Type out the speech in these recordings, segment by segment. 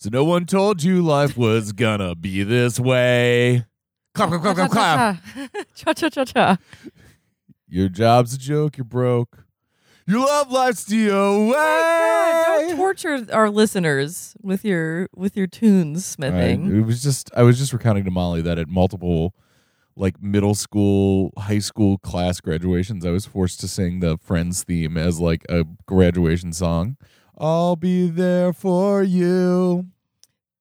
So no one told you life was gonna be this way. Clap, clap, clap, clap, clap. Cha cha cha cha. Your job's a joke, you're broke. Your love life's the Oh God, away. don't torture our listeners with your with your tunes Right. smithing. It was just I was just recounting to Molly that at multiple like middle school, high school class graduations, I was forced to sing the Friends theme as like a graduation song. I'll be there for you.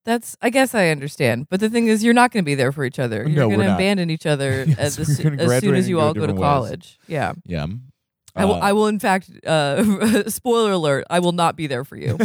That's I guess I understand, but the thing is, you're not going to be there for each other. You're we're going to not. abandon each other Yes, as, we're as, gonna as soon graduate as and you go all go to different ways. college. Yeah, Yeah. I will. Uh, I will. In fact, uh, spoiler alert: I will not be there for you.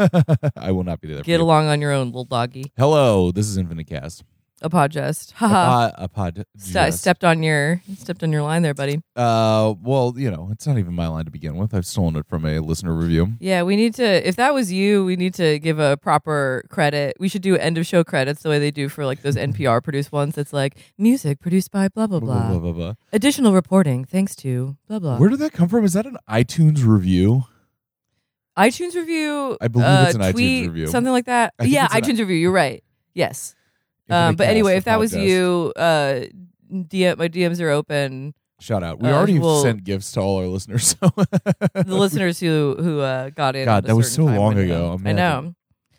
I will not be there. for Get you. along on your own, little doggy. Hello, this is Infinite Cast. A podgest. A Haha. pod, a pod I stepped on your stepped on your line there, buddy. Uh, well, you know, it's not even my line to begin with. I've stolen it from a listener review. Yeah, we need to. If that was you, we need to give a proper credit. We should do end of show credits the way they do for like those NPR produced ones. That's like music produced by blah blah Blah, blah. blah, blah, blah. Additional reporting thanks to blah blah. Where did that come from? Is that an iTunes review? iTunes review. I believe uh, it's an iTunes tweet, review. something like that. I Yeah, it's iTunes review. You're right. Yes. Um, but anyway, if that was you, uh, DM, my DMs are open. shout out. We uh, already well- sent gifts to all our listeners. So The listeners who who uh, got in. God, that was so long window. ago. I know.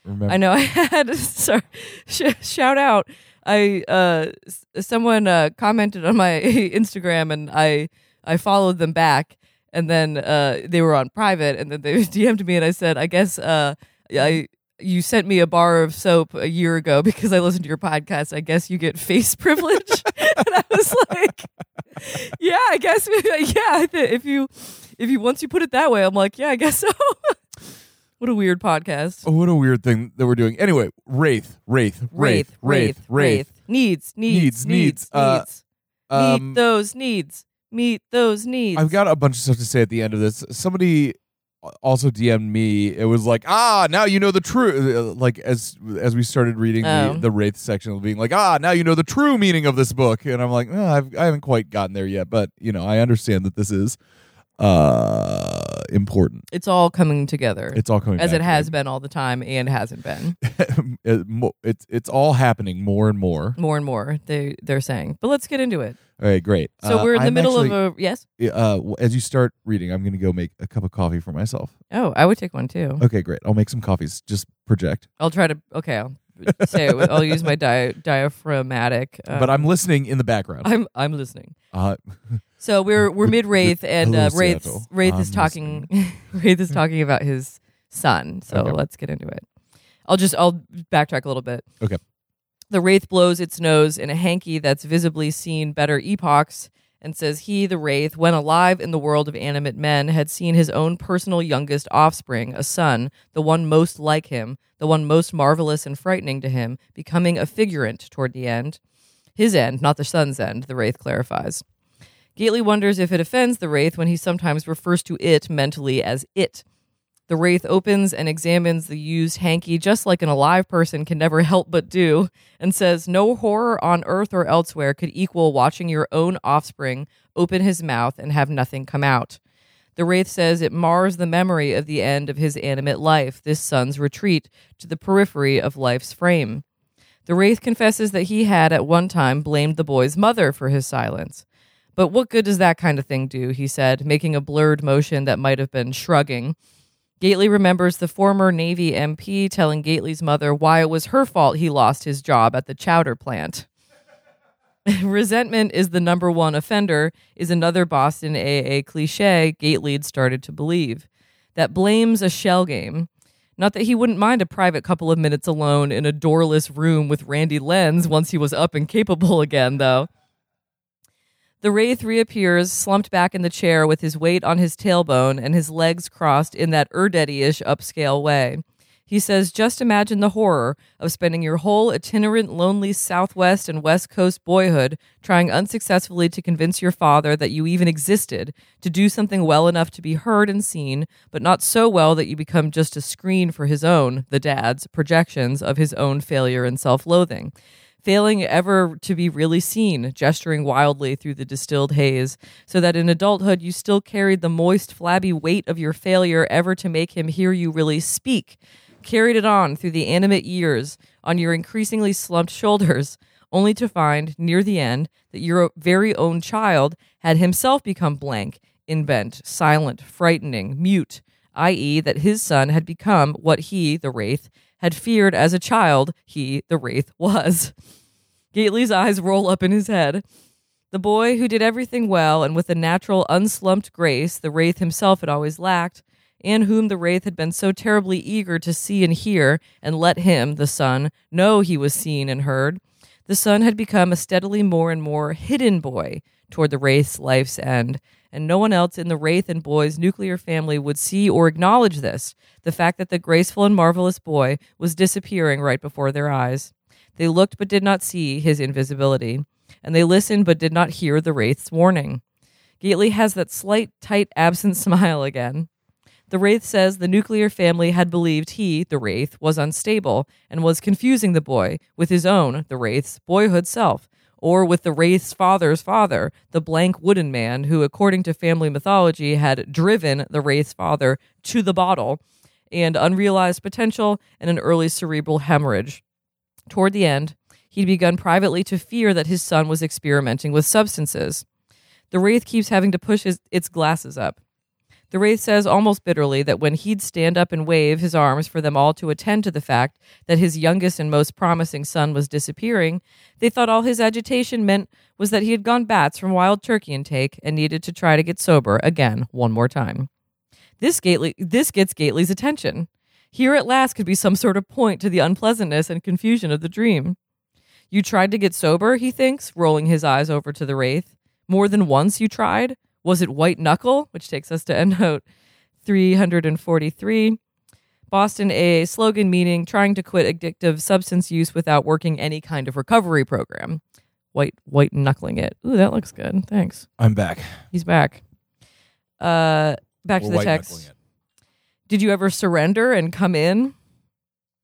Remember. I know. I had sorry. Sh- shout out. I uh s- someone uh commented on my Instagram and I I followed them back and then uh they were on private and then they DM'd me and I said I guess uh I you sent me a bar of soap a year ago because I listened to your podcast. I guess you get face privilege. and I was like, yeah, I guess yeah, if you if you once you put it that way, I'm like, yeah, I guess so. what a weird podcast. Oh, what a weird thing that we're doing. Anyway, Wraith, Wraith, Wraith, Wraith, Wraith. Needs, needs, Needs, needs, needs. Uh, needs. Um, Meet those needs. Meet those needs. I've got a bunch of stuff to say at the end of this. Somebody also DM'd me. It was like, ah, now you know the true. Like as as we started reading Oh. the, the Wraith section, being like, ah, now you know the true meaning of this book. And I'm like, oh, I've, I haven't quite gotten there yet, but you know, I understand that this is uh important. It's all coming together. It's all coming as it has been all the time and hasn't been. it's it's all happening more and more. More and more they they're saying. But let's get into it. All right, great. So Uh, we're in the I'm middle actually- of a yes. uh, w- as you start reading, I'm going to go make a cup of coffee for myself. Oh, I would take one too. Okay, great. I'll make some coffees. Just project. I'll try to okay, I'll say it with- I'll use my dia- diaphragmatic. um, but I'm listening in the background. I'm I'm listening. Uh, So we're we're mid Wraith and Hello, uh, Wraith Seattle. Wraith is I'm talking Wraith is talking about his son. So Okay. let's get into it. I'll just I'll backtrack a little bit. Okay. The Wraith blows its nose in a hanky that's visibly seen better epochs and says he, the Wraith, when alive in the world of animate men, had seen his own personal youngest offspring, a son, the one most like him, the one most marvelous and frightening to him, becoming a figurant toward the end. His end, not the son's end, the Wraith clarifies. Gately wonders if it offends the Wraith when he sometimes refers to it mentally as it. The Wraith opens and examines the used hanky just like an alive person can never help but do, and says, No horror on earth or elsewhere could equal watching your own offspring open his mouth and have nothing come out. The Wraith says it mars the memory of the end of his animate life, this son's retreat to the periphery of life's frame. The Wraith confesses that he had at one time blamed the boy's mother for his silence. But what good does that kind of thing do? He said, making a blurred motion that might have been shrugging. Gately remembers the former Navy MP telling Gately's mother why it was her fault he lost his job at the chowder plant. Resentment is the number one offender, is another Boston AA cliche Gately had started to believe. That blames a shell game. Not that he wouldn't mind a private couple of minutes alone in a doorless room with Randy Lenz once he was up and capable again, though. The Wraith reappears, slumped back in the chair with his weight on his tailbone and his legs crossed in that Erdetty ish upscale way. He says, Just imagine the horror of spending your whole itinerant, lonely Southwest and West Coast boyhood trying unsuccessfully to convince your father that you even existed, to do something well enough to be heard and seen, but not so well that you become just a screen for his own, the dad's, projections of his own failure and self loathing failing ever to be really seen, gesturing wildly through the distilled haze, so that in adulthood you still carried the moist, flabby weight of your failure ever to make him hear you really speak, carried it on through the animate years on your increasingly slumped shoulders, only to find near the end that your very own child had himself become blank, invent, silent, frightening, mute, i.e., that his son had become what he, the Wraith, had feared as a child he, the Wraith, was. Gately's eyes roll up in his head. The boy who did everything well and with a natural, unslumped grace the Wraith himself had always lacked, and whom the Wraith had been so terribly eager to see and hear, and let him, the son, know he was seen and heard, the son had become a steadily more and more hidden boy toward the Wraith's life's end, and no one else in the Wraith and boy's nuclear family would see or acknowledge this the fact that the graceful and marvelous boy was disappearing right before their eyes. They looked but did not see his invisibility, and they listened but did not hear the Wraith's warning. Gately has that slight, tight, absent smile again. The Wraith says the nuclear family had believed he, the Wraith, was unstable and was confusing the boy with his own, the Wraith's, boyhood self, or with the Wraith's father's father, the blank wooden man who, according to family mythology, had driven the Wraith's father to the bottle and unrealized potential and an early cerebral hemorrhage. Toward the end, he'd begun privately to fear that his son was experimenting with substances. The Wraith keeps having to push his, its glasses up. The Wraith says almost bitterly that when he'd stand up and wave his arms for them all to attend to the fact that his youngest and most promising son was disappearing, they thought all his agitation meant was that he had gone bats from wild turkey intake and needed to try to get sober again one more time. This, Gately, this gets Gately's attention. Here at last could be some sort of point to the unpleasantness and confusion of the dream. You tried to get sober, he thinks, rolling his eyes over to the Wraith. More than once you tried? Was it white knuckle? Which takes us to endnote 343. Boston AA slogan meaning trying to quit addictive substance use without working any kind of recovery program. White white knuckling it. Ooh, that looks good. Thanks. I'm back. He's back. Uh back Or to the text. Did you ever surrender and come in?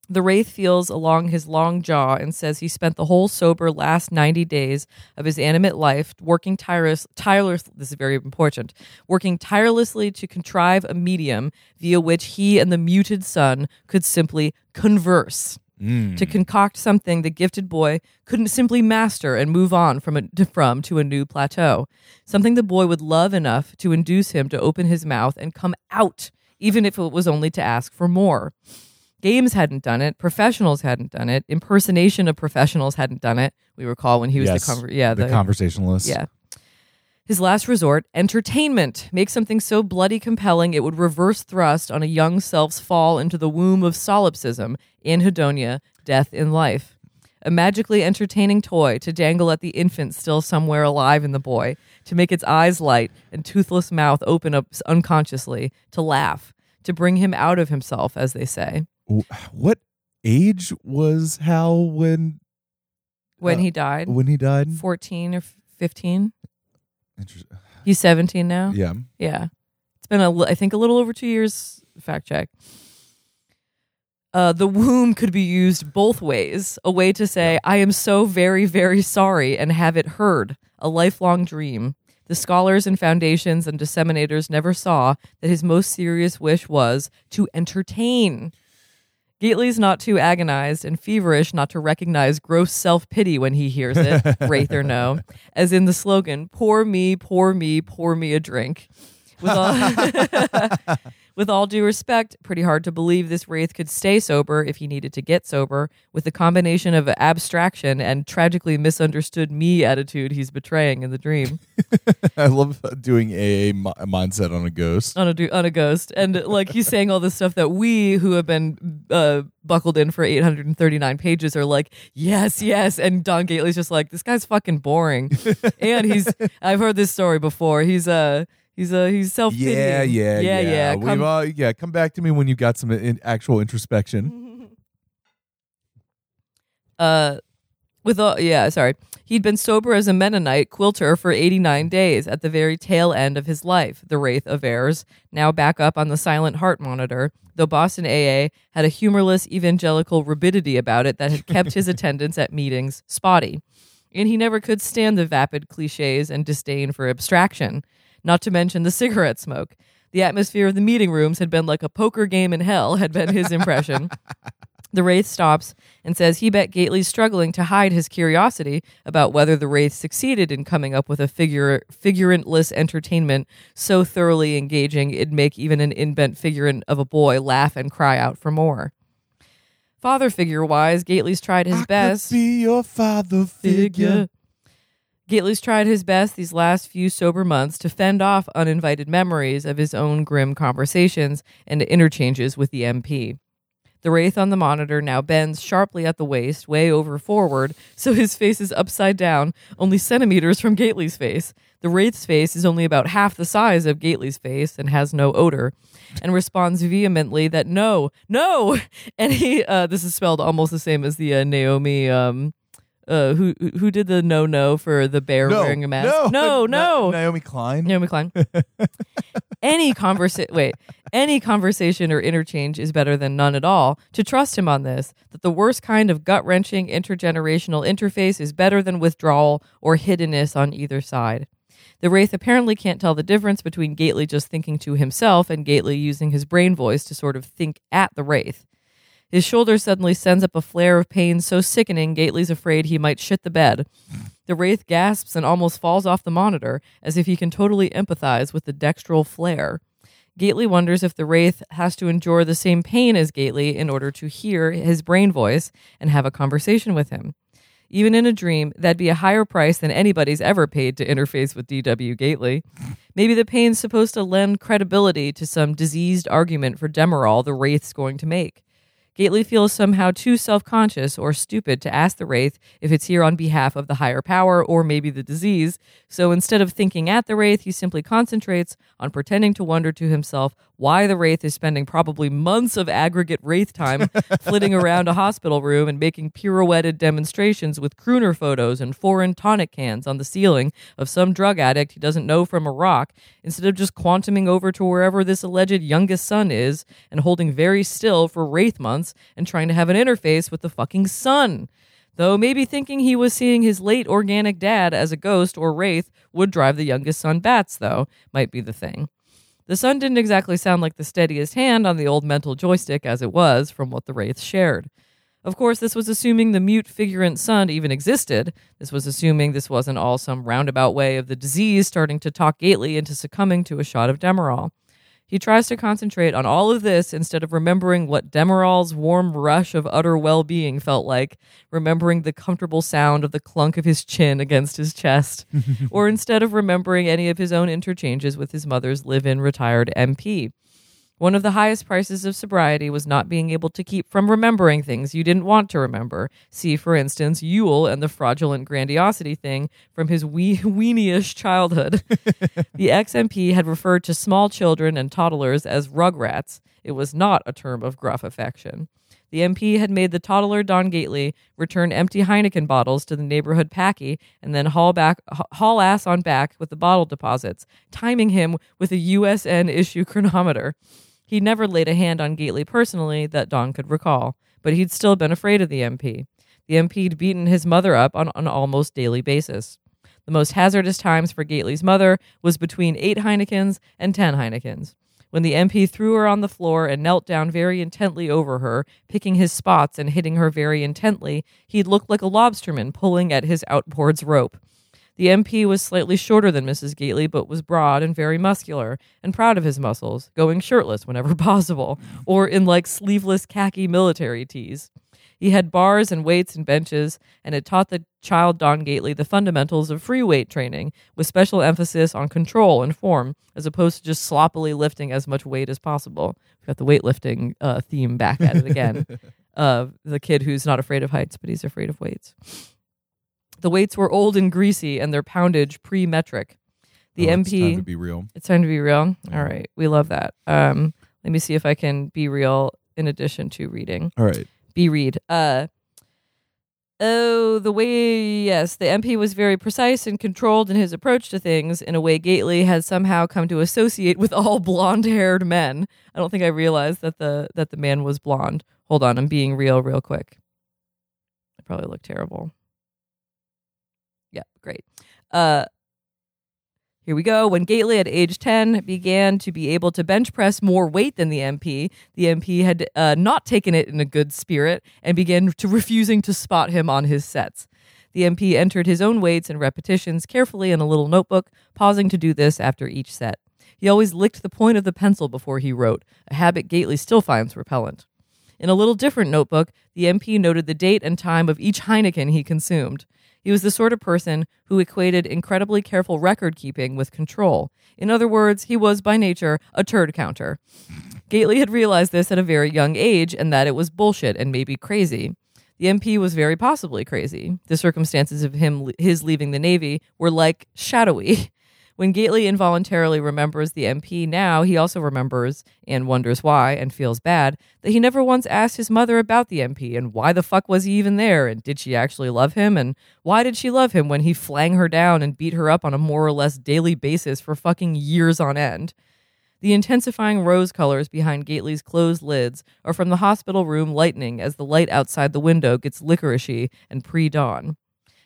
The Wraith feels along his long jaw and says he spent the whole sober last 90 days of his animate life working tireless, tireless, this is very important, working tirelessly to contrive a medium via which he and the muted son could simply converse. Mm. To concoct something the gifted boy couldn't simply master and move on from, a, from to a new plateau. Something the boy would love enough to induce him to open his mouth and come out, even if it was only to ask for more. Games hadn't done it. Professionals hadn't done it. Impersonation of professionals hadn't done it. We recall when he was Yes, the conver- yeah the, conversationalist. yeah. His last resort, entertainment. Make something so bloody compelling it would reverse thrust on a young self's fall into the womb of solipsism, anhedonia, death in life. A magically entertaining toy to dangle at the infant still somewhere alive in the boy, to make its eyes light and toothless mouth open up unconsciously, to laugh, to bring him out of himself, as they say. What age was Hal when When Uh, he died, when he died? 14 or 15. Interest- He's 17 now. Yeah. Yeah. It's been, a, I think, a little over two years. Fact check. Uh, the womb could be used both ways a way to say, I am so very, very sorry, and have it heard. A lifelong dream. The scholars and foundations and disseminators never saw that his most serious wish was to entertain. Gately's not too agonized and feverish not to recognize gross self pity when he hears it, Wraith or no, as in the slogan, Pour me, pour me, pour me a drink. With all, with all due respect, pretty hard to believe this Wraith could stay sober if he needed to get sober, with the combination of abstraction and tragically misunderstood me attitude he's betraying in the dream. I love doing a mi- mindset on a ghost. on a on a ghost, and like he's saying all this stuff that we who have been uh, buckled in for 839 pages are like, yes, yes, and Don Gately's just like, this guy's fucking boring, and he's I've heard this story before. He's uh he's uh he's self Yeah, yeah, yeah, yeah. We've, uh, yeah, come back to me when you got some in- actual introspection. uh with all yeah sorry he'd been sober as a mennonite quilter for 89 days at the very tail end of his life the wraith of heirs now back up on the silent heart monitor though boston aa had a humorless evangelical rabidity about it that had kept his attendance at meetings spotty and he never could stand the vapid cliches and disdain for abstraction not to mention the cigarette smoke The atmosphere of the meeting rooms had been like a poker game in hell, had been his impression. The Wraith stops and says he bet Gately's struggling to hide his curiosity about whether the Wraith succeeded in coming up with a figure figurantless entertainment so thoroughly engaging it'd make even an inbent figurant of a boy laugh and cry out for more. Father figure wise, Gately's tried his I best. be your father figure. Gately's tried his best these last few sober months to fend off uninvited memories of his own grim conversations and interchanges with the MP. The wraith on the monitor now bends sharply at the waist, way over forward, so his face is upside down, only centimeters from Gately's face. The wraith's face is only about half the size of Gately's face and has no odor, and responds vehemently that no, no, and he. Uh, this is spelled almost the same as the uh, Naomi. Um, uh, who who- did the no no for the bear No, wearing a mask? no, no, no. Na- Naomi Klein. Naomi Klein. any conversa- wait, any conversation or interchange is better than none at all. To trust him on this, that the worst kind of gut wrenching intergenerational interface is better than withdrawal or hiddenness on either side. The Wraith apparently can't tell the difference between Gately just thinking to himself and Gately using his brain voice to sort of think at the Wraith. His shoulder suddenly sends up a flare of pain so sickening Gately's afraid he might shit the bed. The Wraith gasps and almost falls off the monitor, as if he can totally empathize with the dextral flare. Gately wonders if the Wraith has to endure the same pain as Gately in order to hear his brain voice and have a conversation with him. Even in a dream, that'd be a higher price than anybody's ever paid to interface with D.W. Gately. Maybe the pain's supposed to lend credibility to some diseased argument for Demerol the Wraith's going to make. Gately feels somehow too self conscious or stupid to ask the Wraith if it's here on behalf of the higher power or maybe the disease, so instead of thinking at the Wraith, he simply concentrates on pretending to wonder to himself why the Wraith is spending probably months of aggregate Wraith time flitting around a hospital room and making pirouetted demonstrations with crooner photos and foreign tonic cans on the ceiling of some drug addict he doesn't know from Iraq, instead of just quantuming over to wherever this alleged youngest son is and holding very still for Wraith months and trying to have an interface with the fucking son. Though maybe thinking he was seeing his late organic dad as a ghost or wraith would drive the youngest son bats, though, might be the thing. The son didn't exactly sound like the steadiest hand on the old mental joystick as it was from what the wraiths shared. Of course, this was assuming the mute figurant son even existed. This was assuming this wasn't all some roundabout way of the disease starting to talk Gately into succumbing to a shot of Demerol. He tries to concentrate on all of this instead of remembering what Demerol's warm rush of utter well being felt like, remembering the comfortable sound of the clunk of his chin against his chest, or instead of remembering any of his own interchanges with his mother's live in retired MP. One of the highest prices of sobriety was not being able to keep from remembering things you didn't want to remember. See, for instance, Yule and the fraudulent grandiosity thing from his wee- weenie-ish childhood. the ex-MP had referred to small children and toddlers as rugrats. It was not a term of gruff affection. The MP had made the toddler Don Gately return empty Heineken bottles to the neighborhood packy and then haul back haul ass on back with the bottle deposits, timing him with a USN issue chronometer. He never laid a hand on Gately personally that Don could recall, but he'd still been afraid of the MP. The MP'd beaten his mother up on an almost daily basis. The most hazardous times for Gately's mother was between eight Heinekens and ten Heinekens. When the MP threw her on the floor and knelt down very intently over her, picking his spots and hitting her very intently, he'd look like a lobsterman pulling at his outboards rope. The MP was slightly shorter than Mrs. Gately, but was broad and very muscular, and proud of his muscles, going shirtless whenever possible, or in like sleeveless khaki military tees. He had bars and weights and benches, and had taught the child Don Gately the fundamentals of free weight training, with special emphasis on control and form, as opposed to just sloppily lifting as much weight as possible. We've got the weightlifting uh, theme back at it again. uh, the kid who's not afraid of heights, but he's afraid of weights. The weights were old and greasy, and their poundage pre-metric. The Oh, it's time MP to be real. it's time to be real. All right, we love that. Um, let me see if I can be real in addition to reading. All right. Be read. Uh, oh, the way yes, the MP was very precise and controlled in his approach to things in a way Gately had somehow come to associate with all blonde-haired men. I don't think I realized that the that the man was blonde. Hold on, I'm being real, real quick. I probably look terrible. Yeah, great. Uh, Here we go. When Gately at age 10 began to be able to bench press more weight than the MP, the MP had uh, not taken it in a good spirit and began to refusing to spot him on his sets. The MP entered his own weights and repetitions carefully in a little notebook, pausing to do this after each set. He always licked the point of the pencil before he wrote, a habit Gately still finds repellent. In a little different notebook, the MP noted the date and time of each Heineken he consumed. He was the sort of person who equated incredibly careful record keeping with control. In other words, he was by nature a turd counter. Gately had realized this at a very young age and that it was bullshit and maybe crazy. The MP was very possibly crazy. The circumstances of him his leaving the Navy were like shadowy. When Gately involuntarily remembers the MP now, he also remembers and wonders why and feels bad that he never once asked his mother about the MP and why the fuck was he even there and did she actually love him and why did she love him when he flang her down and beat her up on a more or less daily basis for fucking years on end. The intensifying rose colors behind Gately's closed lids are from the hospital room lightening as the light outside the window gets licoricey and pre dawn.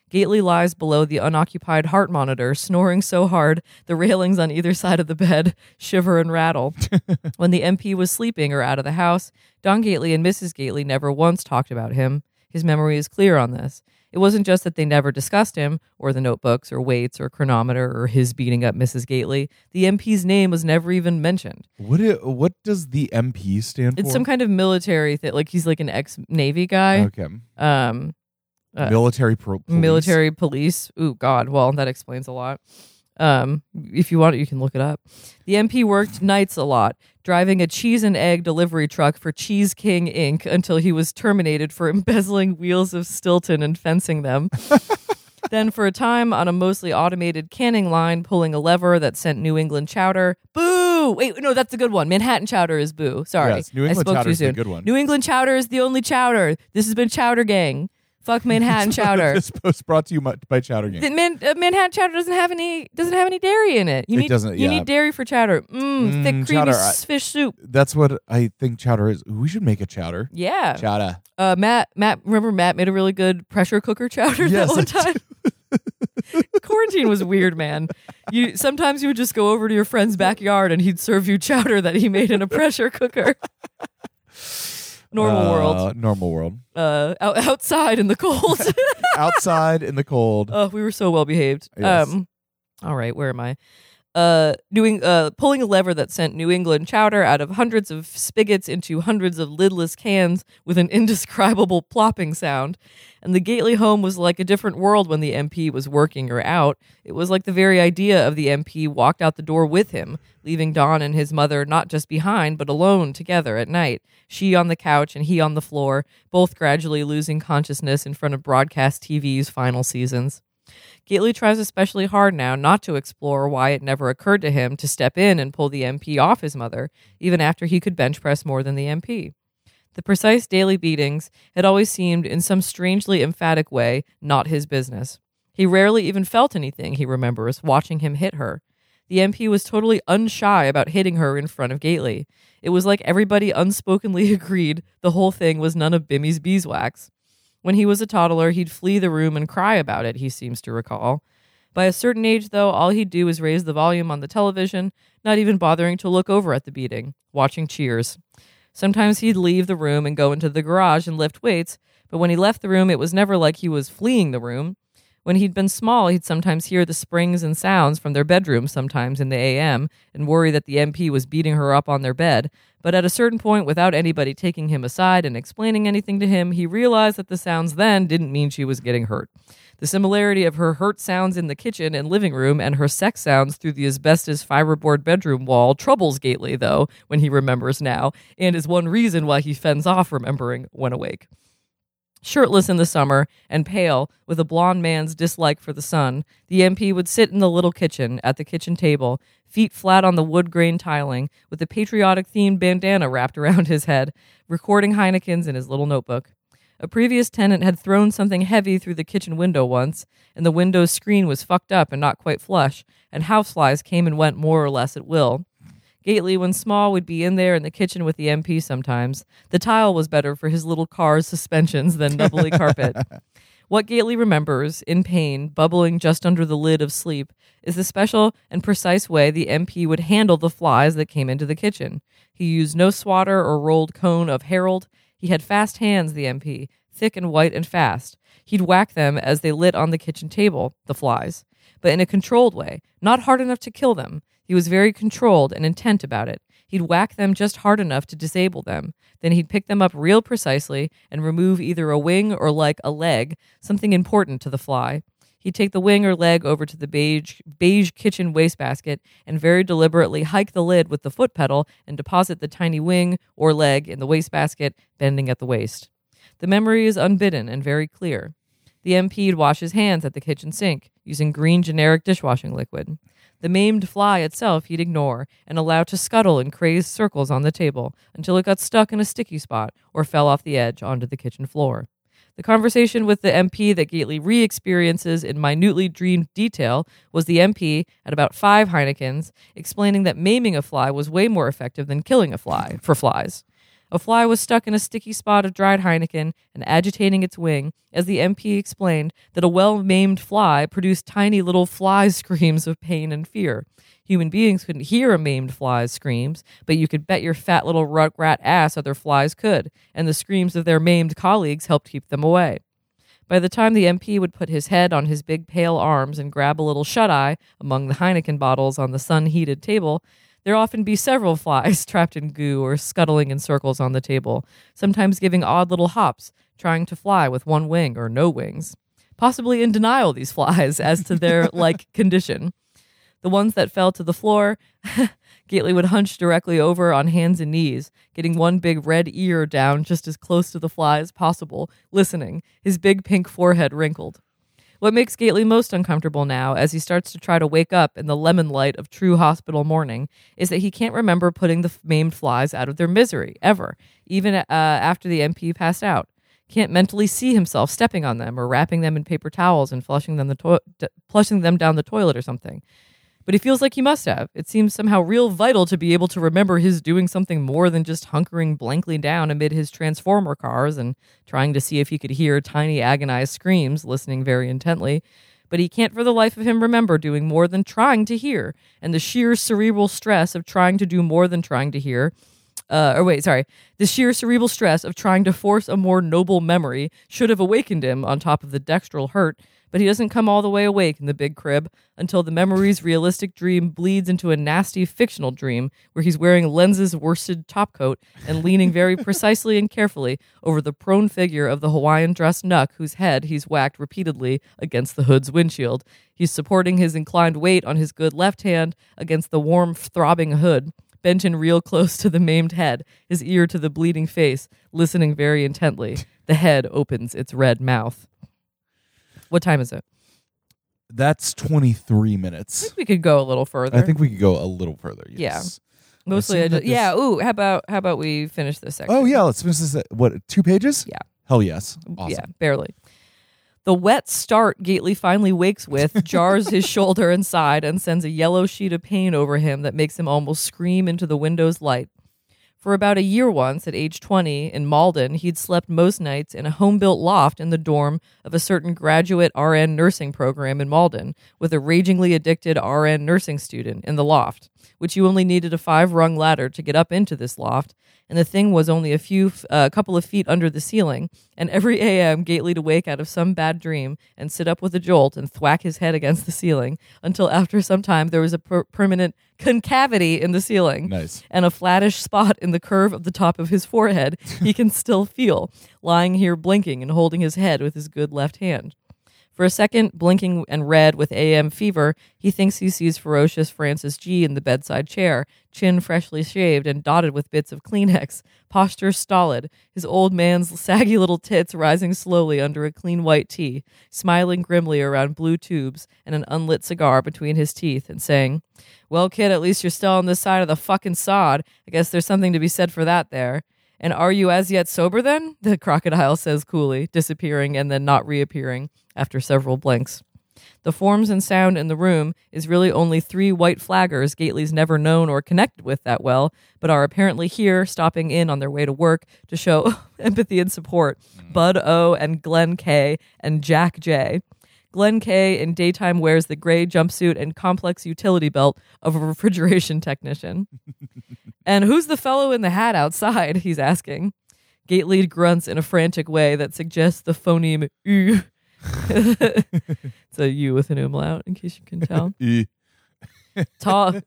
Gately lies below the unoccupied heart monitor, snoring so hard the railings on either side of the bed shiver and rattle. when the MP was sleeping or out of the house, Don Gately and Mrs. Gately never once talked about him. His memory is clear on this. It wasn't just that they never discussed him, or the notebooks, or weights, or chronometer, or his beating up Mrs. Gately. The MP's name was never even mentioned. What i- what does the MP stand It's for? It's some kind of military thing. Like he's like an ex Navy guy. okay. Um, uh, military pro- police. military police. Ooh, God. Well, that explains a lot. Um, if you want, it, you can look it up. The MP worked nights a lot, driving a cheese and egg delivery truck for Cheese King Inc. until he was terminated for embezzling wheels of Stilton and fencing them. then, for a time, on a mostly automated canning line, pulling a lever that sent New England chowder. Boo! Wait, no, that's a good one. Manhattan chowder is boo. Sorry, Yes, New I England spoke chowder too soon. good one. New England chowder is the only chowder. This has been Chowder Gang. Fuck Manhattan chowder. this post brought to you by Chowder. The Man, uh, Manhattan chowder doesn't have any doesn't have any dairy in it. You It need doesn't, you yeah. need dairy for chowder. Mmm, Mm, thick creamy chowder, I- s- fish soup. That's what I think chowder is. We should make a chowder. Yeah. Chowder. Uh, Matt Matt remember Matt made a really good pressure cooker chowder Yes, that one time. Quarantine was weird, man. You sometimes you would just go over to your friend's backyard and he'd serve you chowder that he made in a pressure cooker. Normal Uh, world. Normal world. Uh, out, outside in the cold. Outside in the cold. Oh, we were so well behaved. Yes. Um, all right, where am I? Uh, doing uh, pulling a lever that sent New England chowder out of hundreds of spigots into hundreds of lidless cans with an indescribable plopping sound. And the Gately home was like a different world when the MP was working or out. It was like the very idea of the MP walked out the door with him, leaving Don and his mother not just behind, but alone together at night. She on the couch and he on the floor, both gradually losing consciousness in front of broadcast TV's final seasons. Gately tries especially hard now not to explore why it never occurred to him to step in and pull the MP off his mother, even after he could bench press more than the MP. The precise daily beatings had always seemed, in some strangely emphatic way, not his business. He rarely even felt anything, he remembers, watching him hit her. The MP was totally unshy about hitting her in front of Gately. It was like everybody unspokenly agreed the whole thing was none of Bimmy's beeswax. When he was a toddler, he'd flee the room and cry about it, he seems to recall. By a certain age, though, all he'd do is raise the volume on the television, not even bothering to look over at the beating, watching cheers. Sometimes he'd leave the room and go into the garage and lift weights, but when he left the room, it was never like he was fleeing the room. When he'd been small, he'd sometimes hear the springs and sounds from their bedroom, sometimes in the AM, and worry that the MP was beating her up on their bed. But at a certain point, without anybody taking him aside and explaining anything to him, he realized that the sounds then didn't mean she was getting hurt. The similarity of her hurt sounds in the kitchen and living room and her sex sounds through the asbestos fiberboard bedroom wall troubles Gately, though, when he remembers now, and is one reason why he fends off remembering when awake. Shirtless in the summer and pale, with a blond man's dislike for the sun, the MP would sit in the little kitchen at the kitchen table, feet flat on the wood grain tiling, with a patriotic themed bandana wrapped around his head, recording Heineken's in his little notebook. A previous tenant had thrown something heavy through the kitchen window once, and the window's screen was fucked up and not quite flush, and houseflies came and went more or less at will. Gately, when small, would be in there in the kitchen with the MP sometimes. The tile was better for his little car's suspensions than nubbly carpet. What Gately remembers, in pain, bubbling just under the lid of sleep, is the special and precise way the MP would handle the flies that came into the kitchen. He used no swatter or rolled cone of Herald. He had fast hands, the MP, thick and white and fast. He'd whack them as they lit on the kitchen table, the flies, but in a controlled way, not hard enough to kill them. He was very controlled and intent about it. He'd whack them just hard enough to disable them. Then he'd pick them up real precisely and remove either a wing or, like a leg, something important to the fly. He'd take the wing or leg over to the beige, beige kitchen wastebasket and very deliberately hike the lid with the foot pedal and deposit the tiny wing or leg in the wastebasket, bending at the waist. The memory is unbidden and very clear. The MP'd wash his hands at the kitchen sink using green generic dishwashing liquid. The maimed fly itself he'd ignore and allow to scuttle in crazed circles on the table until it got stuck in a sticky spot or fell off the edge onto the kitchen floor. The conversation with the MP that Gately re experiences in minutely dreamed detail was the MP at about five Heinekens explaining that maiming a fly was way more effective than killing a fly for flies. A fly was stuck in a sticky spot of dried Heineken and agitating its wing as the MP explained that a well maimed fly produced tiny little fly screams of pain and fear. Human beings couldn't hear a maimed fly's screams, but you could bet your fat little rat ass other flies could, and the screams of their maimed colleagues helped keep them away. By the time the MP would put his head on his big pale arms and grab a little shut eye among the Heineken bottles on the sun heated table, there often be several flies trapped in goo or scuttling in circles on the table, sometimes giving odd little hops, trying to fly with one wing or no wings. Possibly in denial, these flies, as to their like condition. The ones that fell to the floor, Gately would hunch directly over on hands and knees, getting one big red ear down just as close to the fly as possible, listening, his big pink forehead wrinkled. What makes Gately most uncomfortable now, as he starts to try to wake up in the lemon light of true hospital morning, is that he can't remember putting the maimed flies out of their misery, ever, even uh, after the MP passed out. Can't mentally see himself stepping on them or wrapping them in paper towels and flushing them, the to- flushing them down the toilet or something but he feels like he must have. It seems somehow real vital to be able to remember his doing something more than just hunkering blankly down amid his transformer cars and trying to see if he could hear tiny agonized screams, listening very intently. But he can't for the life of him remember doing more than trying to hear, and the sheer cerebral stress of trying to do more than trying to hear. Uh, or wait, sorry. The sheer cerebral stress of trying to force a more noble memory should have awakened him on top of the dextral hurt but he doesn't come all the way awake in the big crib until the memory's realistic dream bleeds into a nasty fictional dream where he's wearing Lenz's worsted topcoat and leaning very precisely and carefully over the prone figure of the Hawaiian dressed nuck whose head he's whacked repeatedly against the hood's windshield. He's supporting his inclined weight on his good left hand against the warm, throbbing hood bent in real close to the maimed head, his ear to the bleeding face, listening very intently. The head opens its red mouth. What time is it? That's 23 I minutes. think we could go a little further. I think we could go a little further. Yes. mostly. I assume that just, yeah. Ooh, how about how about we finish this section? Oh, yeah. Let's finish this. At, what, two pages? Yeah. Hell yes. Awesome. Yeah, barely. The wet start Gately finally wakes with jars his shoulder and side and sends a yellow sheet of pain over him that makes him almost scream into the window's light. For about a year once, at age 20, in Malden, he'd slept most nights in a home built loft in the dorm of a certain graduate RN nursing program in Malden, with a ragingly addicted RN nursing student in the loft, which you only needed a five rung ladder to get up into this loft, and the thing was only a few, a uh, couple of feet under the ceiling. And every AM, Gately to wake out of some bad dream and sit up with a jolt and thwack his head against the ceiling until after some time there was a per- permanent concavity in the ceiling Nice. and a flattish spot in the curve of the top of his forehead he can still feel, lying here blinking and holding his head with his good left hand. For a second, blinking and red with AM fever, he thinks he sees ferocious Francis G in the bedside chair, chin freshly shaved and dotted with bits of Kleenex, posture stolid, his old man's saggy little tits rising slowly under a clean white tee, smiling grimly around blue tubes and an unlit cigar between his teeth, and saying, Well, kid, at least you're still on this side of the fucking sod. I guess there's something to be said for that there. And are you as yet sober then? The crocodile says coolly, disappearing and then not reappearing after several blinks. The forms and sound in the room is really only three white flaggers Gately's never known or connected with that well, but are apparently here, stopping in on their way to work to show empathy and support. Mm. Bud O and Glenn K and Jack J. Glenn K in daytime wears the gray jumpsuit and complex utility belt of a refrigeration technician. and who's the fellow in the hat outside? He's asking. Gately grunts in a frantic way that suggests the phoneme U. it's a U with an umlaut, in case you can tell. Tall.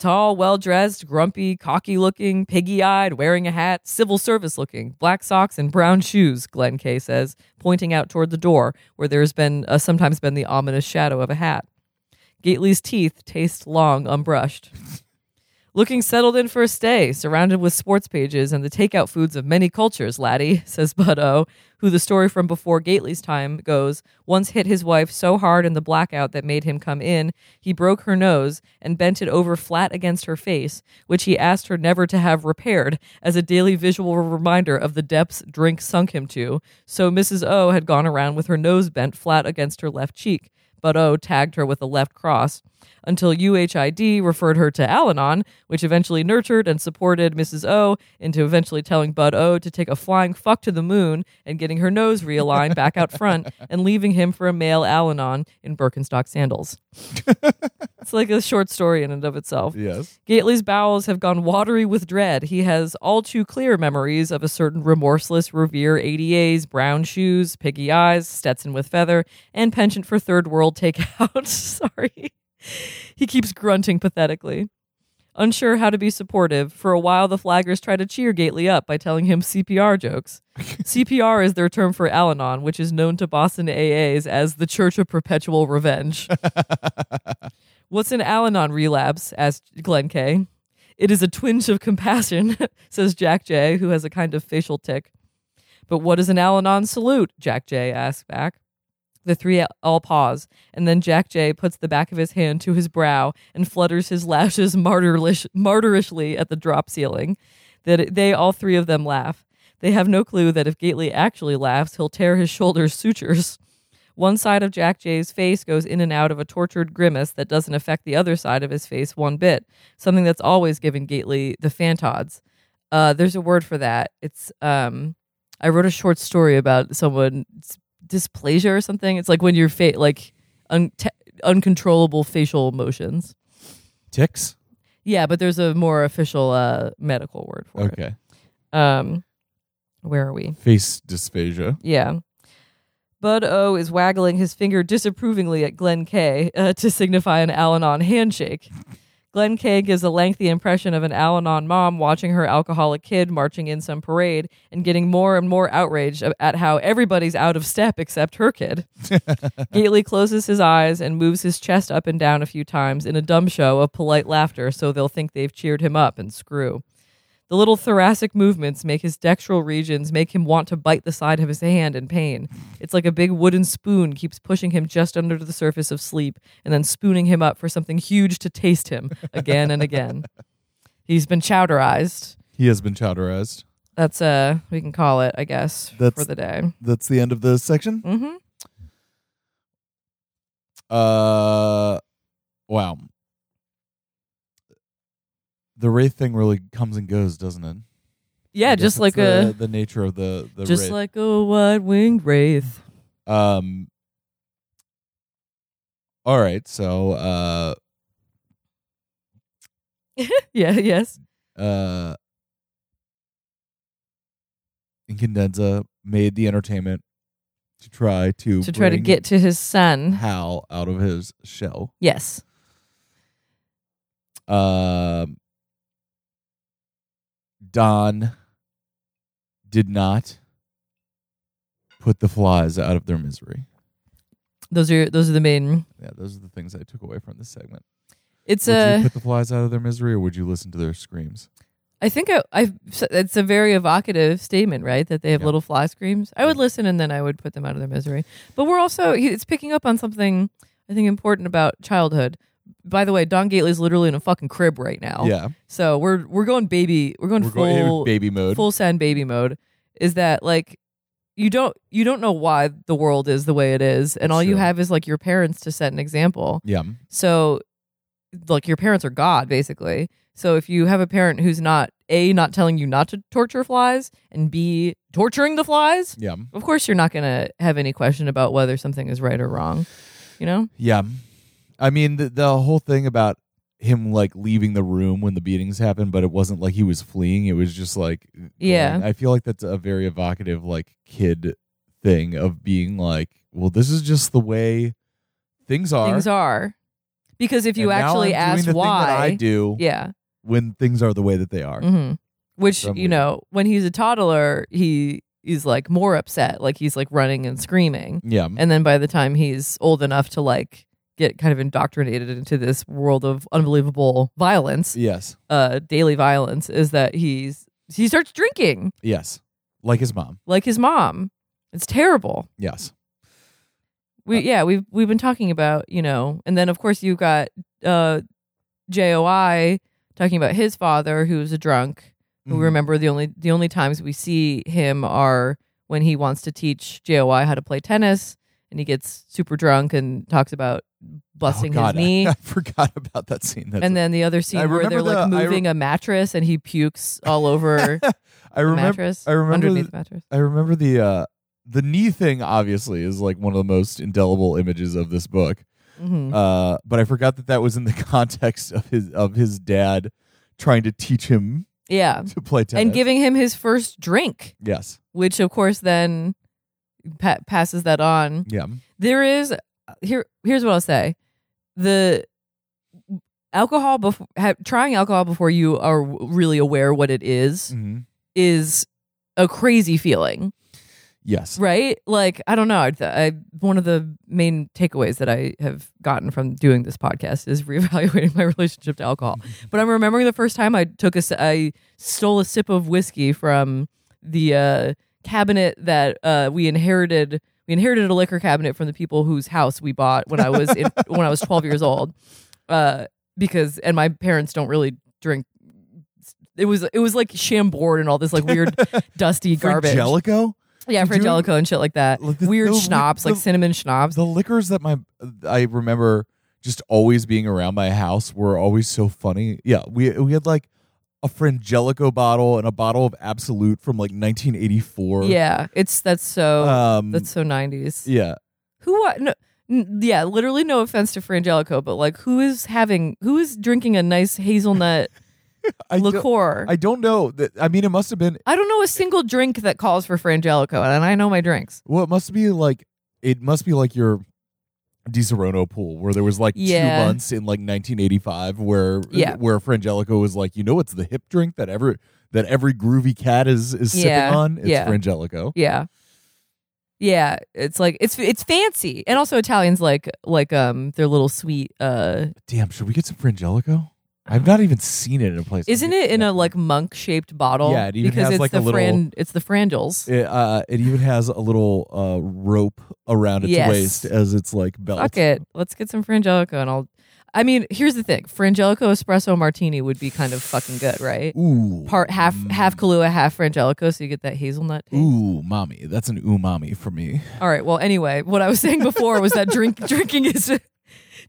Tall, well dressed, grumpy, cocky looking, piggy eyed, wearing a hat, civil service looking, black socks and brown shoes. Glenn K says, pointing out toward the door where there's been uh, sometimes been the ominous shadow of a hat. Gately's teeth taste long, unbrushed. Looking settled in for a stay, surrounded with sports pages and the takeout foods of many cultures, laddie, says Bud O, who the story from before Gately's time goes once hit his wife so hard in the blackout that made him come in, he broke her nose and bent it over flat against her face, which he asked her never to have repaired as a daily visual reminder of the depths drink sunk him to. So Mrs. O had gone around with her nose bent flat against her left cheek. Bud O tagged her with a left cross until UHID referred her to Al Anon, which eventually nurtured and supported Mrs. O into eventually telling Bud O to take a flying fuck to the moon and getting her nose realigned back out front and leaving him for a male Al Anon in Birkenstock sandals. it's like a short story in and of itself. Yes. Gately's bowels have gone watery with dread. He has all too clear memories of a certain remorseless Revere ADAs, brown shoes, piggy eyes, Stetson with feather, and penchant for third world takeout. Sorry. He keeps grunting pathetically. Unsure how to be supportive, for a while the flaggers try to cheer Gately up by telling him CPR jokes. CPR is their term for Al Anon, which is known to Boston AAs as the Church of Perpetual Revenge. What's an Al Anon relapse? asked Glenn K. It is a twinge of compassion, says Jack J., who has a kind of facial tick. But what is an Al Anon salute? Jack J. asks back. The three all pause, and then Jack J puts the back of his hand to his brow and flutters his lashes martyrish, martyrishly at the drop ceiling. That they all three of them laugh. They have no clue that if Gately actually laughs, he'll tear his shoulders sutures. One side of Jack J's face goes in and out of a tortured grimace that doesn't affect the other side of his face one bit. Something that's always given Gately the fantods. Uh, there's a word for that. It's um, I wrote a short story about someone dysplasia or something. It's like when you're like un- te- uncontrollable facial motions. Ticks. Yeah, but there's a more official uh, medical word for Okay. it. Um, where are we? Face dysphagia. Yeah. Bud O is waggling his finger disapprovingly at Glenn K uh, to signify an Al Anon handshake. Glenn K gives a lengthy impression of an Al Anon mom watching her alcoholic kid marching in some parade and getting more and more outraged at how everybody's out of step except her kid. Gately closes his eyes and moves his chest up and down a few times in a dumb show of polite laughter so they'll think they've cheered him up and screw. The little thoracic movements make his dextral regions make him want to bite the side of his hand in pain. It's like a big wooden spoon keeps pushing him just under the surface of sleep and then spooning him up for something huge to taste him again and again. He's been chowderized. He has been chowderized. That's uh we can call it, I guess, That's- for the day. That's the end of the section. Mm-hmm. Uh, wow. The wraith thing really comes and goes, doesn't it? Yeah, I just like the, a the nature of the the just wraith. like a wide winged wraith. um. All right, so uh yeah, yes. uh Incandenza made the entertainment to try to To try to get to his son. Hal out of his shell. Yes. Um, Don did not put the flies out of their misery. Those are those are the main Yeah, those are the things I took away from this segment. it's would a you put the flies out of their misery, or would you listen to their screams? I think I, I it's a very evocative statement, right? That they have Yeah. little fly screams. I would listen and then I would put them out of their misery. But we're also it's picking up on something I think important about childhood. By the way, Don Gately's literally in a fucking crib right now. Yeah, So we're we're going baby. We're going we're full going in baby mode. full send baby mode. Is that like you don't you don't know why the world is the way it is and all you have is like your parents to set an example Yeah. so like your parents are god basically so if you have a parent who's not a not telling you not to torture flies and b torturing the flies Yeah. of course you're not going to have any question about whether something is right or wrong you know Yeah. I mean, the, the whole thing about him like leaving the room when the beatings happened, but it wasn't like he was fleeing. It was just like, Yeah. going- I feel like that's a very evocative, like, kid thing of being like, well, this is just the way things are. things are because if you and now actually I'm doing ask the why thing that I do yeah when things are the way that they are. hmm Which Some you know, when he's a toddler, he is like more upset, like he's like running and screaming. Yeah. And then by the time he's old enough to like get kind of indoctrinated into this world of unbelievable violence, yes. uh, daily violence, is that he's he starts drinking Yes. Like his mom. like his mom. It's terrible. Yes. We Uh, yeah we've we've been talking about you know, and then of course you've got uh, JOI talking about his father who was a drunk. who Mhm. remember the only the only times we see him are when he wants to teach JOI how to play tennis and he gets super drunk and talks about busting oh, God, his knee. I, forgot about that scene. That's and then the other scene I where they're like the- I moving a mattress and he pukes all over I the remember. mattress I remember underneath the- the mattress. I remember the uh, the knee thing. Obviously, is like one of the most indelible images of this book. hmm Uh, but I forgot that that was in the context of his of his dad trying to teach him yeah. to play tennis And giving him his first drink, Yes. which of course then pa- passes that on. Yeah. there is here here's what i'll say. The alcohol before ha- trying alcohol before you are really aware what it is hmm is a crazy feeling. Yes. right? Like i don't know. I, I one of the main takeaways that i have gotten from doing this podcast is reevaluating my relationship to alcohol. But i'm remembering the first time i took a I stole a sip of whiskey from the uh cabinet that uh we inherited we inherited a liquor cabinet from the people whose house we bought when i was in, when i was 12 years old uh because and my parents don't really drink it was it was like chambord and all this like weird dusty garbage Frangelico? yeah, Did you- Frangelico and shit like that. Like the- Weird the- schnapps, like cinnamon schnapps. The liquors that my I remember just always being around my house were always so funny. Yeah, we we had like a Frangelico bottle and a bottle of Absolut from like 1984. yeah, it's that's so Um. that's so nineties. yeah. Who? wa- No, n- yeah, literally no offense to Frangelico, but like, who is having who is drinking a nice hazelnut I don't- liqueur? I don't know. That I mean, it must have been. I don't know a single drink that calls for Frangelico, and I know my drinks. Well, it must be like it must be like your Disaronno pool where there was like Yeah. two months in like 1985 where Yeah. where Frangelico was like, you know, it's the hip drink that every that every groovy cat is is Yeah. sipping on. It's Yeah. Frangelico. Yeah, yeah, it's like it's it's fancy, and also Italians like like um their little sweet. uh Damn, should we get some Frangelico? I've not even seen it in a place. Isn't it in a like monk shaped bottle? Yeah, it even because has, it's like, the a little- fran it's the frangels. It, uh, it even has a little uh, rope around its Yes. waist as its like belt. Fuck it. Let's get some Frangelico and I'll I mean, here's the thing. Frangelico espresso martini would be kind of fucking good, right? Ooh, Part half half Kahlua, half Frangelico, so you get that hazelnut taste. Ooh, mommy, that's an umami for me. All right. Well, anyway, what I was saying before was that drink drinking is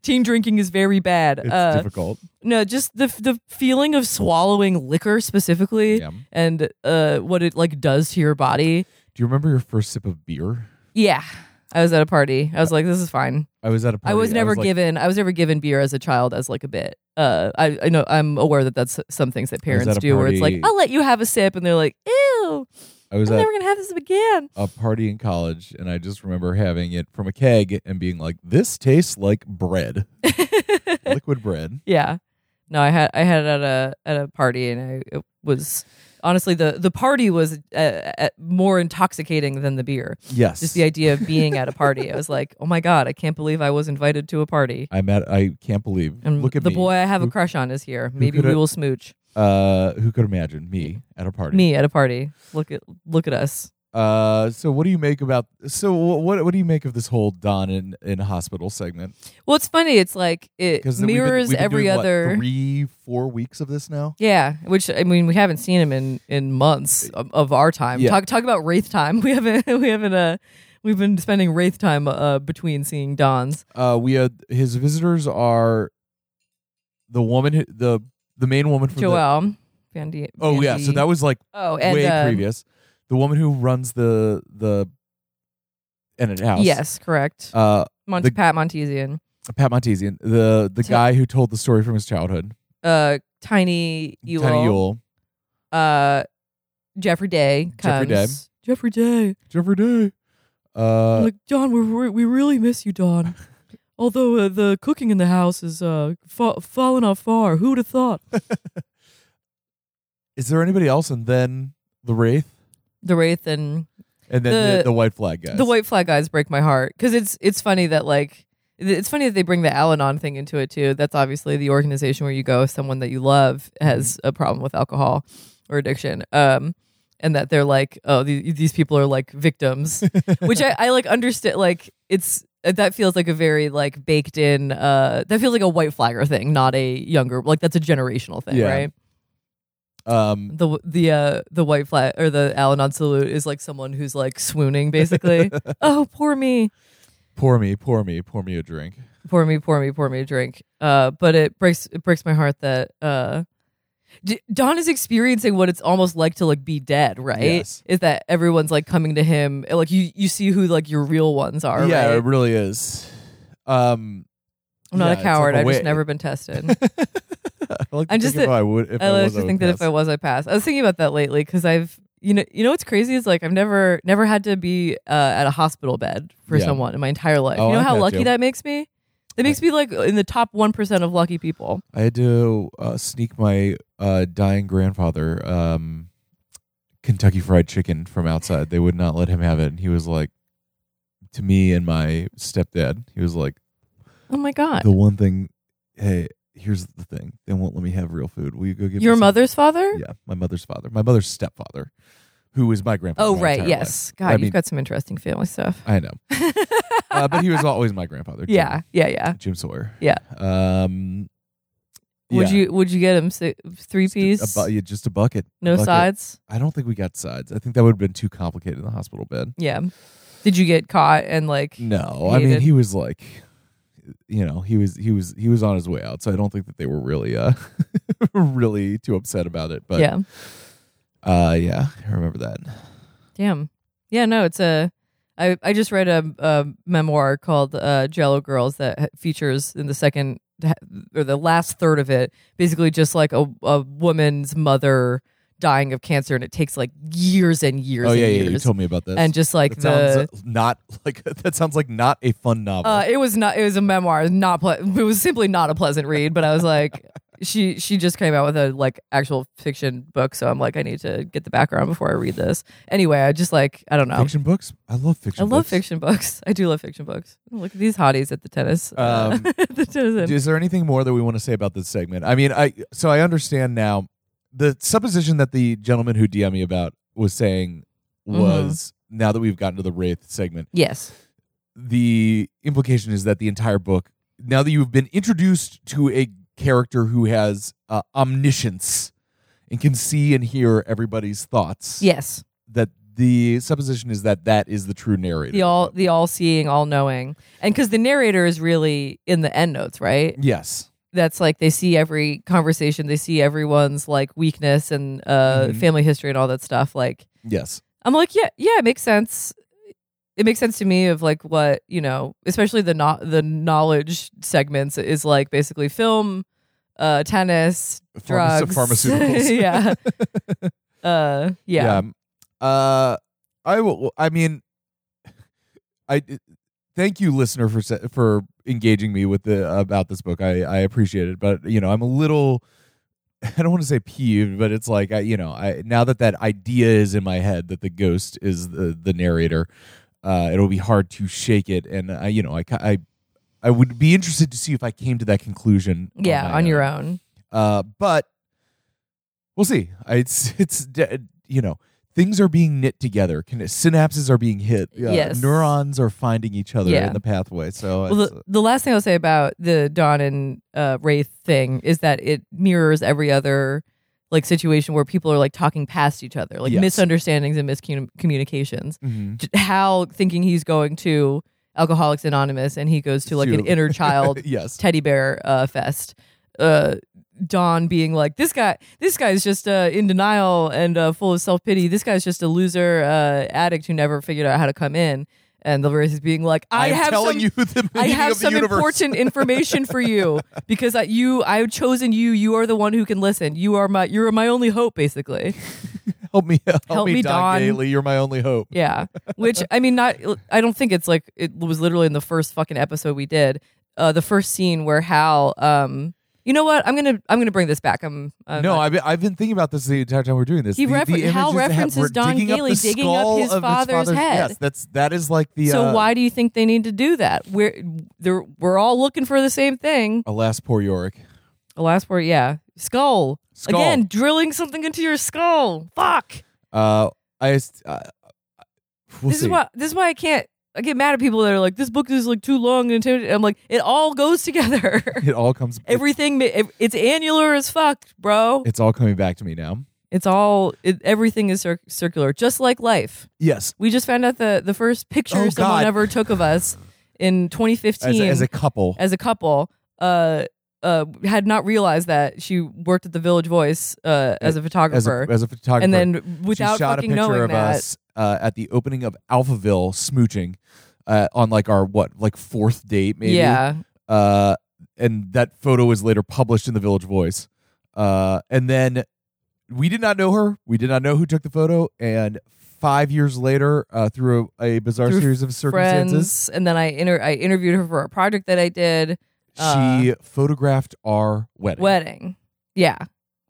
teen drinking is very bad. It's Uh, difficult. no, just the the feeling of swallowing liquor specifically Yeah. and uh what it like does to your body. Do you remember your first sip of beer? Yeah. I was at a party. I was like, this is fine. I was at a party. I was never like, given I was never given beer as a child as like a bit. Uh, I I know I'm aware that that's some things that parents do where it's like I'll let you have a sip and they're like ew I was I'm at never gonna have this again. a party in college, and I just remember having it from a keg and being like, "This tastes like bread, liquid bread." yeah, no, I had I had it at a at a party and I it was honestly the the party was uh, uh, more intoxicating than the beer. Yes, Just the idea of being at a party, I was like, oh my god, I can't believe I was invited to a party. I'm at. I can't believe. And Look at the me. boy I have a crush on is here. Maybe we will smooch. Uh, who could imagine me at a party? Me at a party. Look at look at us. Uh, so what do you make about? So what what do you make of this whole Don in in hospital segment? Well, it's funny. It's like it Because we've been- mirrors we've been every doing, what, other. three four weeks of this now. Yeah, which I mean, we haven't seen him in in months of, of our time. Yeah. Talk talk about wraith time. We haven't we haven't uh we've been spending wraith time uh between seeing Dons. Uh, we had his visitors are the woman, who- the the main woman from the, Joelle Van D. Oh Van yeah, D. so that was like oh and way uh, previous. The woman who runs the the Ennet house. Yes, correct. Uh, Mont- the- Pat Montesian. Pat Montesian, the the Ti- guy who told the story from his childhood. Uh, Tiny Ewell. Tiny Ewell. Uh, Geoffrey Day. comes. Geoffrey Day. Geoffrey Day. Geoffrey Day. Uh, like Don, we we we really miss you, Don. Although uh, the cooking in the house is uh fa- fallen off far. Who would have thought? is there anybody else? And then the Wraith, The Wraith and and then the, The- the, White Flag guys. the White Flag guys break my heart because it's it's funny that like it's funny that they bring the Al-Anon thing into it too. That's obviously the organization where you go if someone that you love has Mm-hmm. a problem with alcohol or addiction. Um, and that they're like, oh, the, these people are like victims, which I, I like understand. Like it's that feels like a very like baked in. Uh, that feels like a white flagger thing, not a younger. Like that's a generational thing, Yeah. right? Um, The the uh the white flag or the Al-Anon salute is like someone who's like swooning, basically. oh, poor me. pour me, pour me, pour me a drink. pour me, pour me, pour me a drink. Uh, but it breaks it breaks my heart that uh, Don is experiencing what it's almost like to like be dead. Right? Yes. Is that everyone's like coming to him? Like you you see who like your real ones are. yeah, right? it really is. Um, I'm not yeah, a coward. like I've just never been tested. I like I'm just I would. If I, I like was, to I think that if. I was, I passed. I was thinking about that lately because I've you know you know what's crazy is like I've never never had to be uh, at a hospital bed for Yeah. someone in my entire life. Oh, you know I how lucky that makes me. That makes me like in the top one percent of lucky people. I had to uh, sneak my uh, dying grandfather um, Kentucky Fried Chicken from outside. They would not let him have it. And he was like, to me and my stepdad, he was like, Oh my god. the one thing, hey, here's the thing. They won't let me have real food. Will you go get Your some-" mother's father? Yeah, my mother's father. My mother's stepfather, who was my grandfather. Oh my right, yes. life. God, I you've mean, got some interesting family stuff. I know. uh, but he was always my grandfather. Jim- yeah, yeah, yeah. Jim Sawyer. Yeah. Um, Would yeah. you would you get him si- three Just a- piece? Bu- yeah, just a bucket. no bucket. sides. I don't think we got sides. I think that would have been too complicated in the hospital bed. Yeah. Did you get caught and like? No, I mean he was like, you know, he was he was he was on his way out. So I don't think that they were really uh really too upset about it. But yeah. uh, yeah, I remember that. Damn. Yeah. No, it's a. I I just read a, a memoir called uh, Jell-O Girls that features in the second or the last third of it, basically just like a a woman's mother dying of cancer, and it takes like years and years. oh and yeah, yeah, years. you told me about this. and just like that the sounds uh, not like that sounds like not a fun novel. Uh, it was not. It was a memoir. Not. Ple- it was simply not a pleasant read. But I was like, she she just came out with a like actual fiction book. So I'm like, I need to get the background before I read this. Anyway, I just like I don't know. fiction books. I love fiction I love books. fiction books. I do love fiction books. Look at these hotties at the tennis. uh, Um, the tennis. Is there anything more that we want to say about this segment? I mean, I so I understand now the supposition that the gentleman who DM me about was saying Mm-hmm. was now that we've gotten to the wraith segment, yes. the implication is that the entire book, now that you've been introduced to a character who has uh, omniscience and can see and hear everybody's thoughts, Yes. that the supposition is that that is the true narrator. The all the all seeing, all knowing, and because the narrator is really in the end notes, right? yes. that's like they see every conversation, they see everyone's like weakness and uh, Mhm. family history and all that stuff. Like Yes. I'm like, yeah, yeah, it makes sense. It makes sense to me of like what you know, especially the no- the knowledge segments is like basically film, uh, tennis, Pharma- drugs, pharmaceuticals. yeah, uh, yeah, Uh, I will. I mean, I thank you, listener, for se- for engaging me with the about this book. I I appreciate it, but you know, I'm a little. I don't want to say peeved, but it's like I, you know, I now that that idea is in my head that the ghost is the the narrator, uh, it'll be hard to shake it, and I, you know, I, I, I would be interested to see if I came to that conclusion. yeah, my on your own. Uh, but we'll see. It's it's you know things are being knit together. Synapses are being hit. Uh, Yes. Neurons are finding each other Yeah. in the pathway. So Well, the, the last thing I'll say about the Don and uh, Wraith thing is that it mirrors every other like situation where people are like talking past each other, like Yes. misunderstandings and miscommunications. Mhm. J- Hal thinking he's going to Alcoholics Anonymous and he goes to like an inner child yes. teddy bear uh, fest. Uh, Don being like, this guy, this guy's just uh, in denial and uh, full of self pity. This guy's just a loser uh, addict who never figured out how to come in. And the Wraith is being like, I, am have telling some, you the I have some universe. important information for you because I, you, I've chosen you. You are the one who can listen. You are my, you're my only hope, basically. Help me, help, Help me, me, Don, Don. Gately. You're my only hope. Yeah. Which I mean, not. I don't think it's like it was literally in the first fucking episode we did. Uh, the first scene where Hal. Um, you know what? I'm gonna I'm gonna bring this back. I'm uh, no, not- I've been, I've been thinking about this the entire time we're doing this. He The- the Hal references Don digging up Gately the digging up his of father's head. Yes, that's that is like the. so uh, why do you think they need to do that? We're they're, we're all looking for the same thing. Alas, poor Yorick. Last word, yeah, skull. Skull. Again, drilling something into your skull. Fuck. Uh, I. Uh, we'll this see. is why this is why I can't. I get mad at people that are like, this book is like too long and intimidating. I'm like, it all goes together. it all comes. Everything, it- it's annular as fuck, bro. it's all coming back to me now. It's all, it, everything is cir- circular, just like life. Yes, We just found out the the first picture Oh, someone God. ever took of us in 2015 as a, as a couple. as a couple. Uh, uh, had not realized that she worked at the Village Voice uh, as a as photographer, a, as a photographer. and then without she shot a fucking picture knowing of that, us uh, at the opening of Alphaville smooching uh, on like our what like fourth date maybe. yeah, Uh, and that photo was later published in the Village Voice. Uh, and then we did not know her. We did not know who took the photo. And five years later, uh, through a, a bizarre Through series of circumstances, friends, and then I inter- I interviewed her for a project that I did. She photographed our wedding. wedding. Yeah,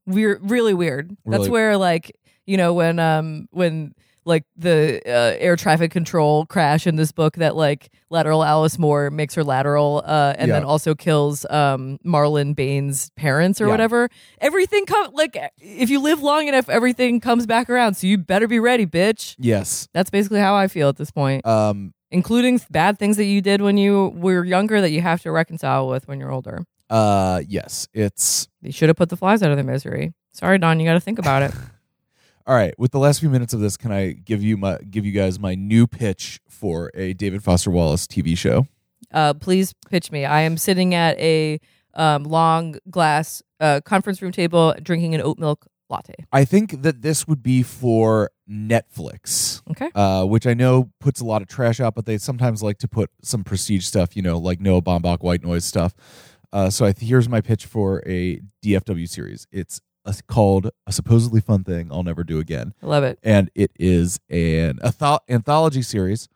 We're really weird. That's where like you know when um when like the uh, air traffic control crash in this book that like lateral Alice Moore makes her lateral uh, and then also kills um Marlon Bain's parents or Yeah. whatever. Everything come like if you live long enough, everything comes back around. So you better be ready, bitch. Yes. That's basically how I feel at this point, Um. Including bad things that you did when you were younger that you have to reconcile with when you're older. Uh. Yes. It's You should have put the flies out of their misery. Sorry, Don, you got to think about it. all right. With the last few minutes of this, can I give you my give you guys my new pitch for a David Foster Wallace TV show? Uh, please pitch me. I am sitting at a um, long glass uh, conference room table drinking an oat milk latte. I think that this would be for Netflix. Okay. uh, which I know puts a lot of trash out, but they sometimes like to put some prestige stuff, you know, like Noah Baumbach white noise stuff. Uh, so I th- here's my pitch for a DFW series. It's a, called a supposedly fun thing I'll never do again, I love it. and it is an atho- anthology series,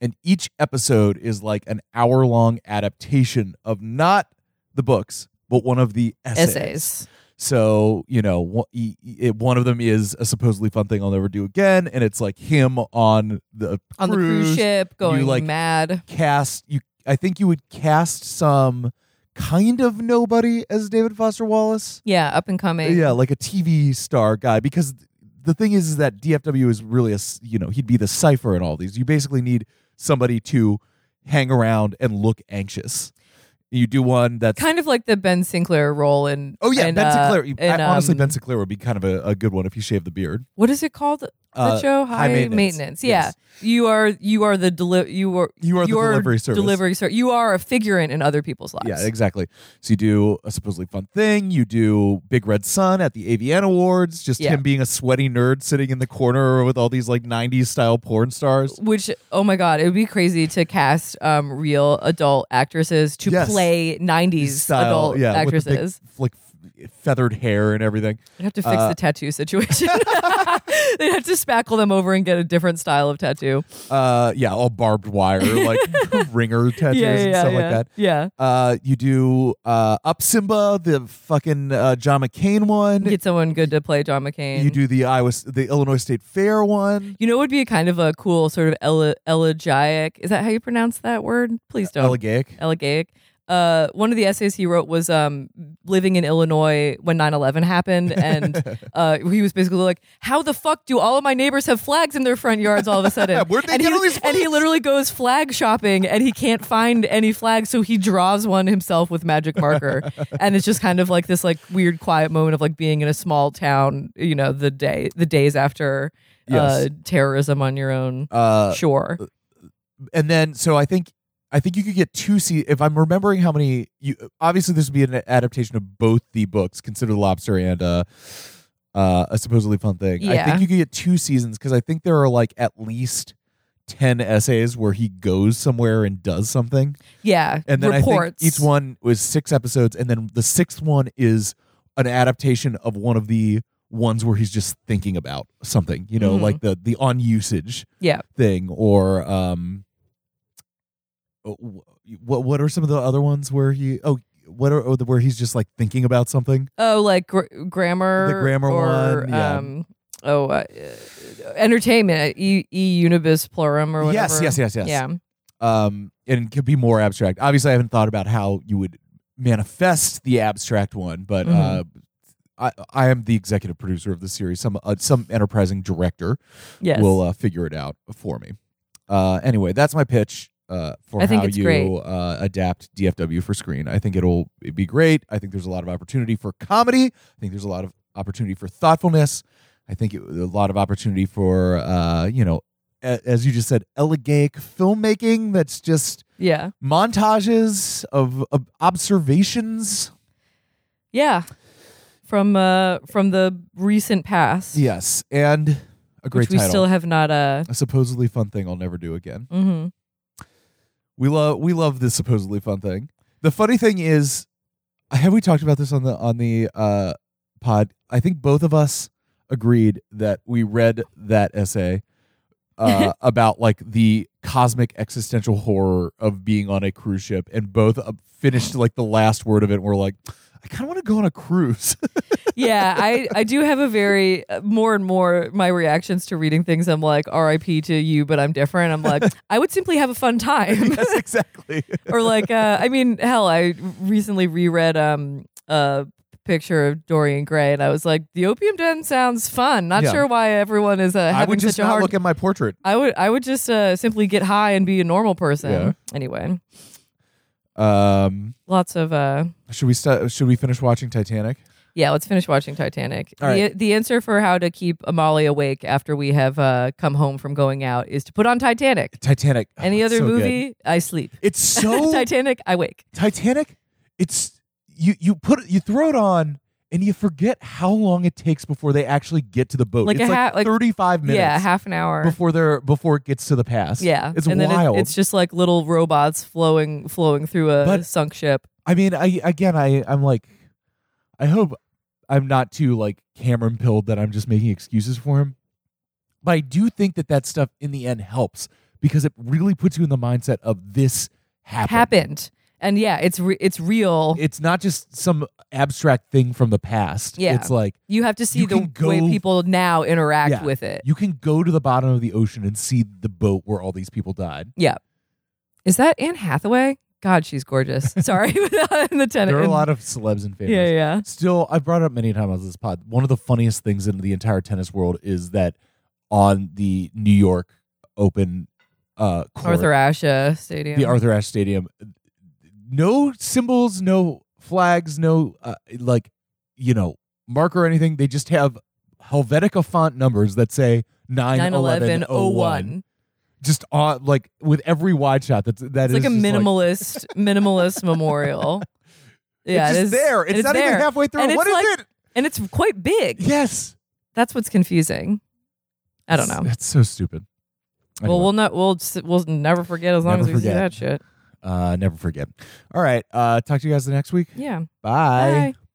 and each episode is like an hour long adaptation of not the books, but one of the essays. Essays. So you know, one, of them is a supposedly fun thing I'll never do again, and it's like him on the On the cruise ship, going like, mad. Cast you, I think you would cast some kind of nobody as David Foster Wallace. Yeah, up and coming. Yeah, like a TV star guy. Because the thing is, is that DFW is really a, you know he'd be the cipher in all these. You basically need somebody to hang around and look anxious. You do one that's Kind of like the Ben Sinclair role in. Oh yeah, in, Ben uh, Sinclair. in, I- honestly, um, Ben Sinclair would be kind of a, a good one if he shaved the beard. What is it called? Uh, That show High Maintenance. Yeah, Yes. you are. You are the deli- You are. You are the your delivery service. Delivery service. You are a figurant in other people's lives. Yeah, exactly. So you do a supposedly fun thing. You do Big Red Son at the AVN Awards. Just Yeah. him being a sweaty nerd sitting in the corner with all these like '90s style porn stars. Which oh my god, it would be crazy to cast um, real adult actresses to Yes. play '90s Style, adult yeah, with the big, actresses. like feathered hair and everything. I'd have to fix Uh, the tattoo situation. They'd have to spackle them over and get a different style of tattoo. Uh, yeah, all barbed wire, like ringer tattoos yeah, yeah, and stuff yeah. like that. Yeah, Uh, you do uh, Up Simba, the fucking uh, John McCain one. get someone good to play John McCain. You do the Iowa, the Illinois State Fair one. You know, would be a kind of a cool sort of ele- elegiac. Is that how you pronounce that word? Please don't. Elegaic. Elegaic. Uh, one of the essays he wrote was um, living in Illinois when 9/11 happened, and uh, he was basically like, "How the fuck do all of my neighbors have flags in their front yards all of a sudden?" And, he, and he literally goes flag shopping, and he can't find any flags, so he draws one himself with magic marker, and it's just kind of like this like weird quiet moment of like being in a small town, you know, the day the days after uh, terrorism on your own Uh, shore. and then so I think I think you could get two se If I'm remembering how many, you obviously this would be an adaptation of both the books, Consider the Lobster and uh, uh, a supposedly fun thing. I think you could get two seasons because I think there are like at least ten essays where he goes somewhere and does something, Yeah, and then reports. I think each one was six episodes, and then the sixth one is an adaptation of one of the ones where he's just thinking about something, you know, Mhm. like the the on usage Yeah. thing or um what what are some of the other ones where he oh what are where he's just like thinking about something Oh, like gr- grammar, The grammar or, one, yeah. Um, oh, uh, uh, entertainment, e, e unibus pluram or whatever. yes yes yes yes Yeah, um and it could be more abstract obviously i haven't thought about how you would manifest the abstract one but uh I, I am the executive producer of the series. Some uh, some enterprising director yes. will uh, figure it out for me. Uh, anyway, that's my pitch uh, for I think how it's you great. Uh, adapt DFW for screen. I think it'll be great. I think there's a lot of opportunity for comedy. I think there's a lot of opportunity for thoughtfulness. I think it, a lot of opportunity for uh, you know, a, as you just said, elegaic filmmaking. That's just yeah, montages of, of observations. yeah. From uh from the recent past, Yes, and a great which we title. still have not uh. a supposedly fun thing I'll never do again. hmm We love we love this supposedly fun thing. The funny thing is, have we talked about this on the on the uh, pod? I think both of us agreed that we read that essay uh, about like the cosmic existential horror of being on a cruise ship, and both uh, finished like the last word of it. and We're like, I kind of want to go on a cruise. yeah, I I do have a very uh, more and more my reactions to reading things. I'm like R.I.P. to you, but I'm different. I'm like I would simply have a fun time. yes, exactly. or like uh I mean hell I recently reread um a picture of Dorian Gray and I was like the opium den sounds fun not Yeah. sure why everyone is uh, I having would just such a not hard look at my portrait. I would I would just uh, simply get high and be a normal person Yeah. anyway Um, lots of uh should we st- should we finish watching Titanic? yeah let's finish watching Titanic All the, the answer for how to keep Amali awake after we have uh come home from going out is to put on Titanic Titanic. Oh, any other so good. movie I sleep It's so Titanic I wake Titanic. It's you you put you throw it on and you forget how long it takes before they actually get to the boat. Like it's like ha- like- thirty five minutes. yeah half an hour before they're before it gets to the pass. Yeah, it's and then it- wild. it's just like little robots flowing flowing through a But- sunk ship. I mean, I again, I I'm like, I hope I'm not too like Cameron pilled that I'm just making excuses for him. But I do think that that stuff in the end helps because it really puts you in the mindset of this happened. Happened, and yeah, it's re- it's real. It's not just some abstract thing from the past. Yeah. it's like you have to see the can way people now interact Yeah. with it. you can go to the bottom of the ocean and see the boat where all these people died. Yeah, is that Anne Hathaway? God, she's gorgeous. Sorry, in the tenant. There are a lot of celebs and famous. Yeah, yeah. Still, I've brought it up many times on this pod. One of the funniest things in the entire tennis world is that on the New York Open uh, court, Arthur Ashe Stadium. the Arthur Ashe Stadium, no symbols, no flags, no uh, like you know marker or anything. They just have Helvetica font numbers that say 9 9 11 01. Just on like with every wide shot. That's that It's like a minimalist minimalist memorial. Yeah, it's it just is there. It's, not there. even halfway through. And What is like- it? and it's quite big. Yes. That's what's confusing. I don't know. that's so stupid. Well, we'll not we'll we'll never forget as long Never as we see that shit. Uh, never forget. All right. Uh, talk to you guys the next week. Yeah. Bye. Bye.